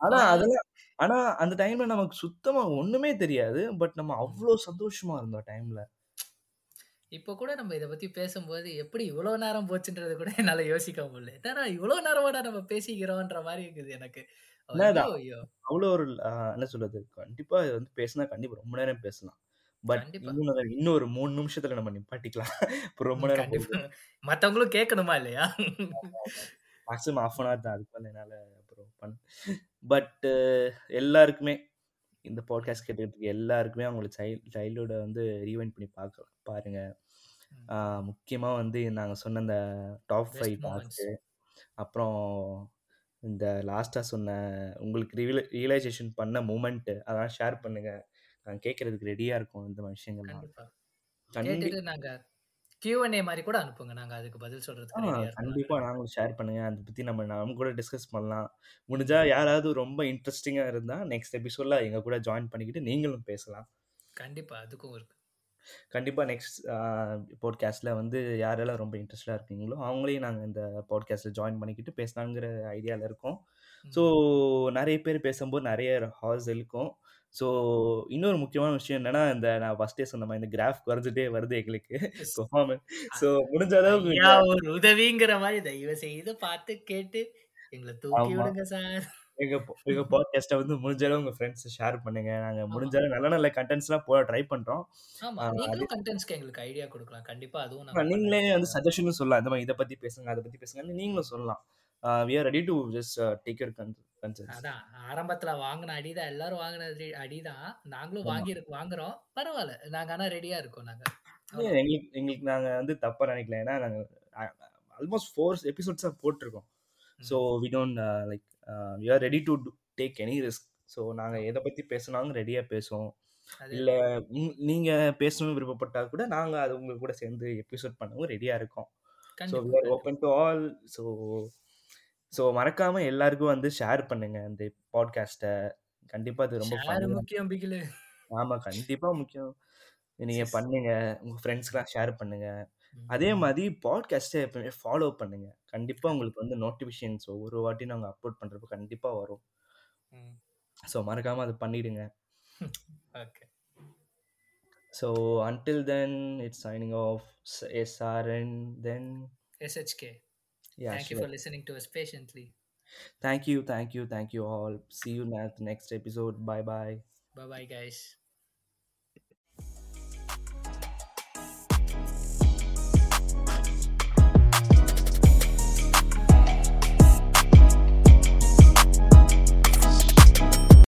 ஆனா, அதெல்லாம் ஆனா அந்த டைம்ல நமக்கு சுத்தமா ஒண்ணுமே தெரியாது. பட் நம்ம ம். அவ்ளோ சந்தோஷமா இருந்தோம் டைம்ல. இப்போ கூட நம்ம இத பத்தி பேசும்போது, எப்படி இவ்வளோ நேரம் போச்சுன்றது கூட என்னால யோசிக்க முடியல. என்னடா இவ்வளோ நேரமாடா நம்ம பேசிக்கிறோன்ற மாரி இருக்குது எனக்கு. அவ்ளோ ஒரு என்ன சொல்றது? கண்டிப்பா இது வந்து பேசினா கண்டிப்பா ரொம்ப நேரம் பேசலாம். பட். இன்னும் ஒரு 3 நிமிஷத்துல நம்ம நிப்பாட்டிக்கலாம். ரொம்ப. நேரம். மத்தவங்களும் கேட்கணுமா இல்லையா? மேக்ஸிமம் 1/2 அன் ஹவர் தான். அதுக்கு என்னால அப்புறம் பண்ண பட் எல்லாருக்குமே இந்த பாட்காஸ்ட் இருக்க எல்லாருக்குமே அவங்களோட சைல்ட் சைல்ட்ஹுட்ட வந்து ரீவைண்ட் பண்ணி பார்க்க பாருங்க. ம். ஆ முக்கியமா வந்து நாங்க சொன்ன இந்த டாப் 5 பெஸ்ட் மொமெண்ட்ஸ். டாஸ்க்கு, அப்புறம் இந்த லாஸ்ட்டா சொன்ன உங்களுக்கு ரியல ரியலைசேஷன் பண்ண மொமெண்ட் அதெல்லாம் ஷேர் பண்ணுங்க. கேட்கறதுக்கு ரெடியா இருக்கோம் இந்த விஷயங்கள்லாம். நாங்க Q&A மாரி கூட அனுப்புங்க. நாங்க அதுக்கு பதில் சொல்றதுக்கு இருக்கோம். கண்டிப்பா நாங்களும் ஷேர் பண்ணுங்க. அத பத்தி நம்ம நம்ம கூட டிஸ்கஸ் பண்ணலாம். முடிஞ்சா யாராவது ரொம்ப இன்ட்ரஸ்டிங்கா இருந்தா நெக்ஸ்ட் எபிசோட்ல எங்க கூட ஜாயின் பண்ணிக்கிட்டு நீங்களும் பேசலாம். கண்டிப்பா. அதுக்கும் இருக்கு. கண்டிப்பா நெக்ஸ்ட் பாட்காஸ்ட்ல வந்து யாரெல்லாம் ரொம்ப இன்ட்ரெஸ்டடா இருக்கீங்களோ, அவங்களையும் நாங்க இந்த பாட்காஸ்ட்ல ஜாயின் பண்ணிக்கிட்டு பேசலாங்கிற ஐடியால இருக்கோம். ஸோ. நெறைய பேர் பேசும்போது நெறைய ஹார்ஸ் இழுக்கும். ஸோ இன்னொரு முக்கியமான விஷயம் என்னன்னா, இந்த நான் ஃபர்ஸ்ட்டே சொன்ன மாரி இந்த கிராஃப் குறைஞ்சுட்டே வருது எங்களுக்கு. பெர்ஃபார்மன்ஸ். ஸோ முடிஞ்ச அளவுக்கு உதவிங்கிற மாரி தயவு செய்து பார்த்து கேட்டு எங்கள தூக்கி. விடுங்க சார். எங்க எங்க பாட்காஸ்ட்ட வந்து முடிஞ்ச அளவு உங்க ஃப்ரெண்ட்ஸ் ஷேர் பண்ணுங்க. நாங்க. முடிஞ்ச அளவு நல்ல நல்ல கன்டென்ட்ஸ்லாம் போட ட்ரை பண்றோம். கன்டென்ட்ஸ்க்கு எங்களுக்கு ஐடியா குடுக்கலாம். கண்டிப்பா அதுவும் நீங்களே வந்து சஜஷனும் சொல்லலாம். இந்த மாரி இத பத்தி பேசுங்க, அத பத்தி பேசுங்கன்னு நீங்களும் சொல்லலாம். We are ready to just take your con concerns. அதான் ஆரம்பத்துல வாங்குன அடிதான் எல்லாரும் வாங்குன அடி அடிதான். நாங்களும். வாங்கி வாங்குறோம். பரவால்ல. நாங்க ஆனா ரெடியா இருக்கோம் நாங்க. இல்ல அவ்வளோதான். எங்களுக்கு எங்களுக்கு நாங்க வந்து தப்பா நெனைக்கல. ஏன்னா நாங்க அ ஆல்மோஸ்ட் 4 எபிசோட்ஸா போட்டுருக்கோம். So. We don't like we are ready to take any risk. So நாங்க ஆமா. எத பத்தி பேசுனாலும் ரெடியா பேசுவோம். இல்ல அதேதான். ம் நீங்க பேசணும்னு விருப்பப்பட்டா கூட நாங்க அது உங்க கூட சேர்ந்து எபிசோட் பண்ணவும் ரெடியா இருக்கோம். So we are. Open to all. So so மறக்காம எல்லாருக்கும் வந்து ஷேர் பண்ணுங்க இந்த பாட்காஸ்ட்ட. கண்டிப்பா அது ரொம்ப முக்கியம் பிகிலு. ஆமா கண்டிப்பா முக்கியம். நீங்க சிஸ். பண்ணுங்க. உங்க ம். ஃப்ரெண்ட்ஸ்க்குலாம் ஷேர் பண்ணுங்க. அதே மாரி பாட்காஸ்ட்ட எப்பவுமே ஃபாலோ பண்ணுங்க. கண்டிப்பா உங்களுக்கு வந்து நோட்டிஃபிகேஷன்ஸ் ஒவ்வொரு வாட்டி நாங்க அப்லோட் பண்றப்போ கண்டிப்பா வரும். ஸோ மறக்காம அத பண்ணிடுங்க. Okay. So until then, it's signing off. SRN. Then SHK. Yeah, Thank you sure. for listening to us patiently. Thank you, thank you, thank you all. See you at the next episode. Bye bye. Bye bye, guys.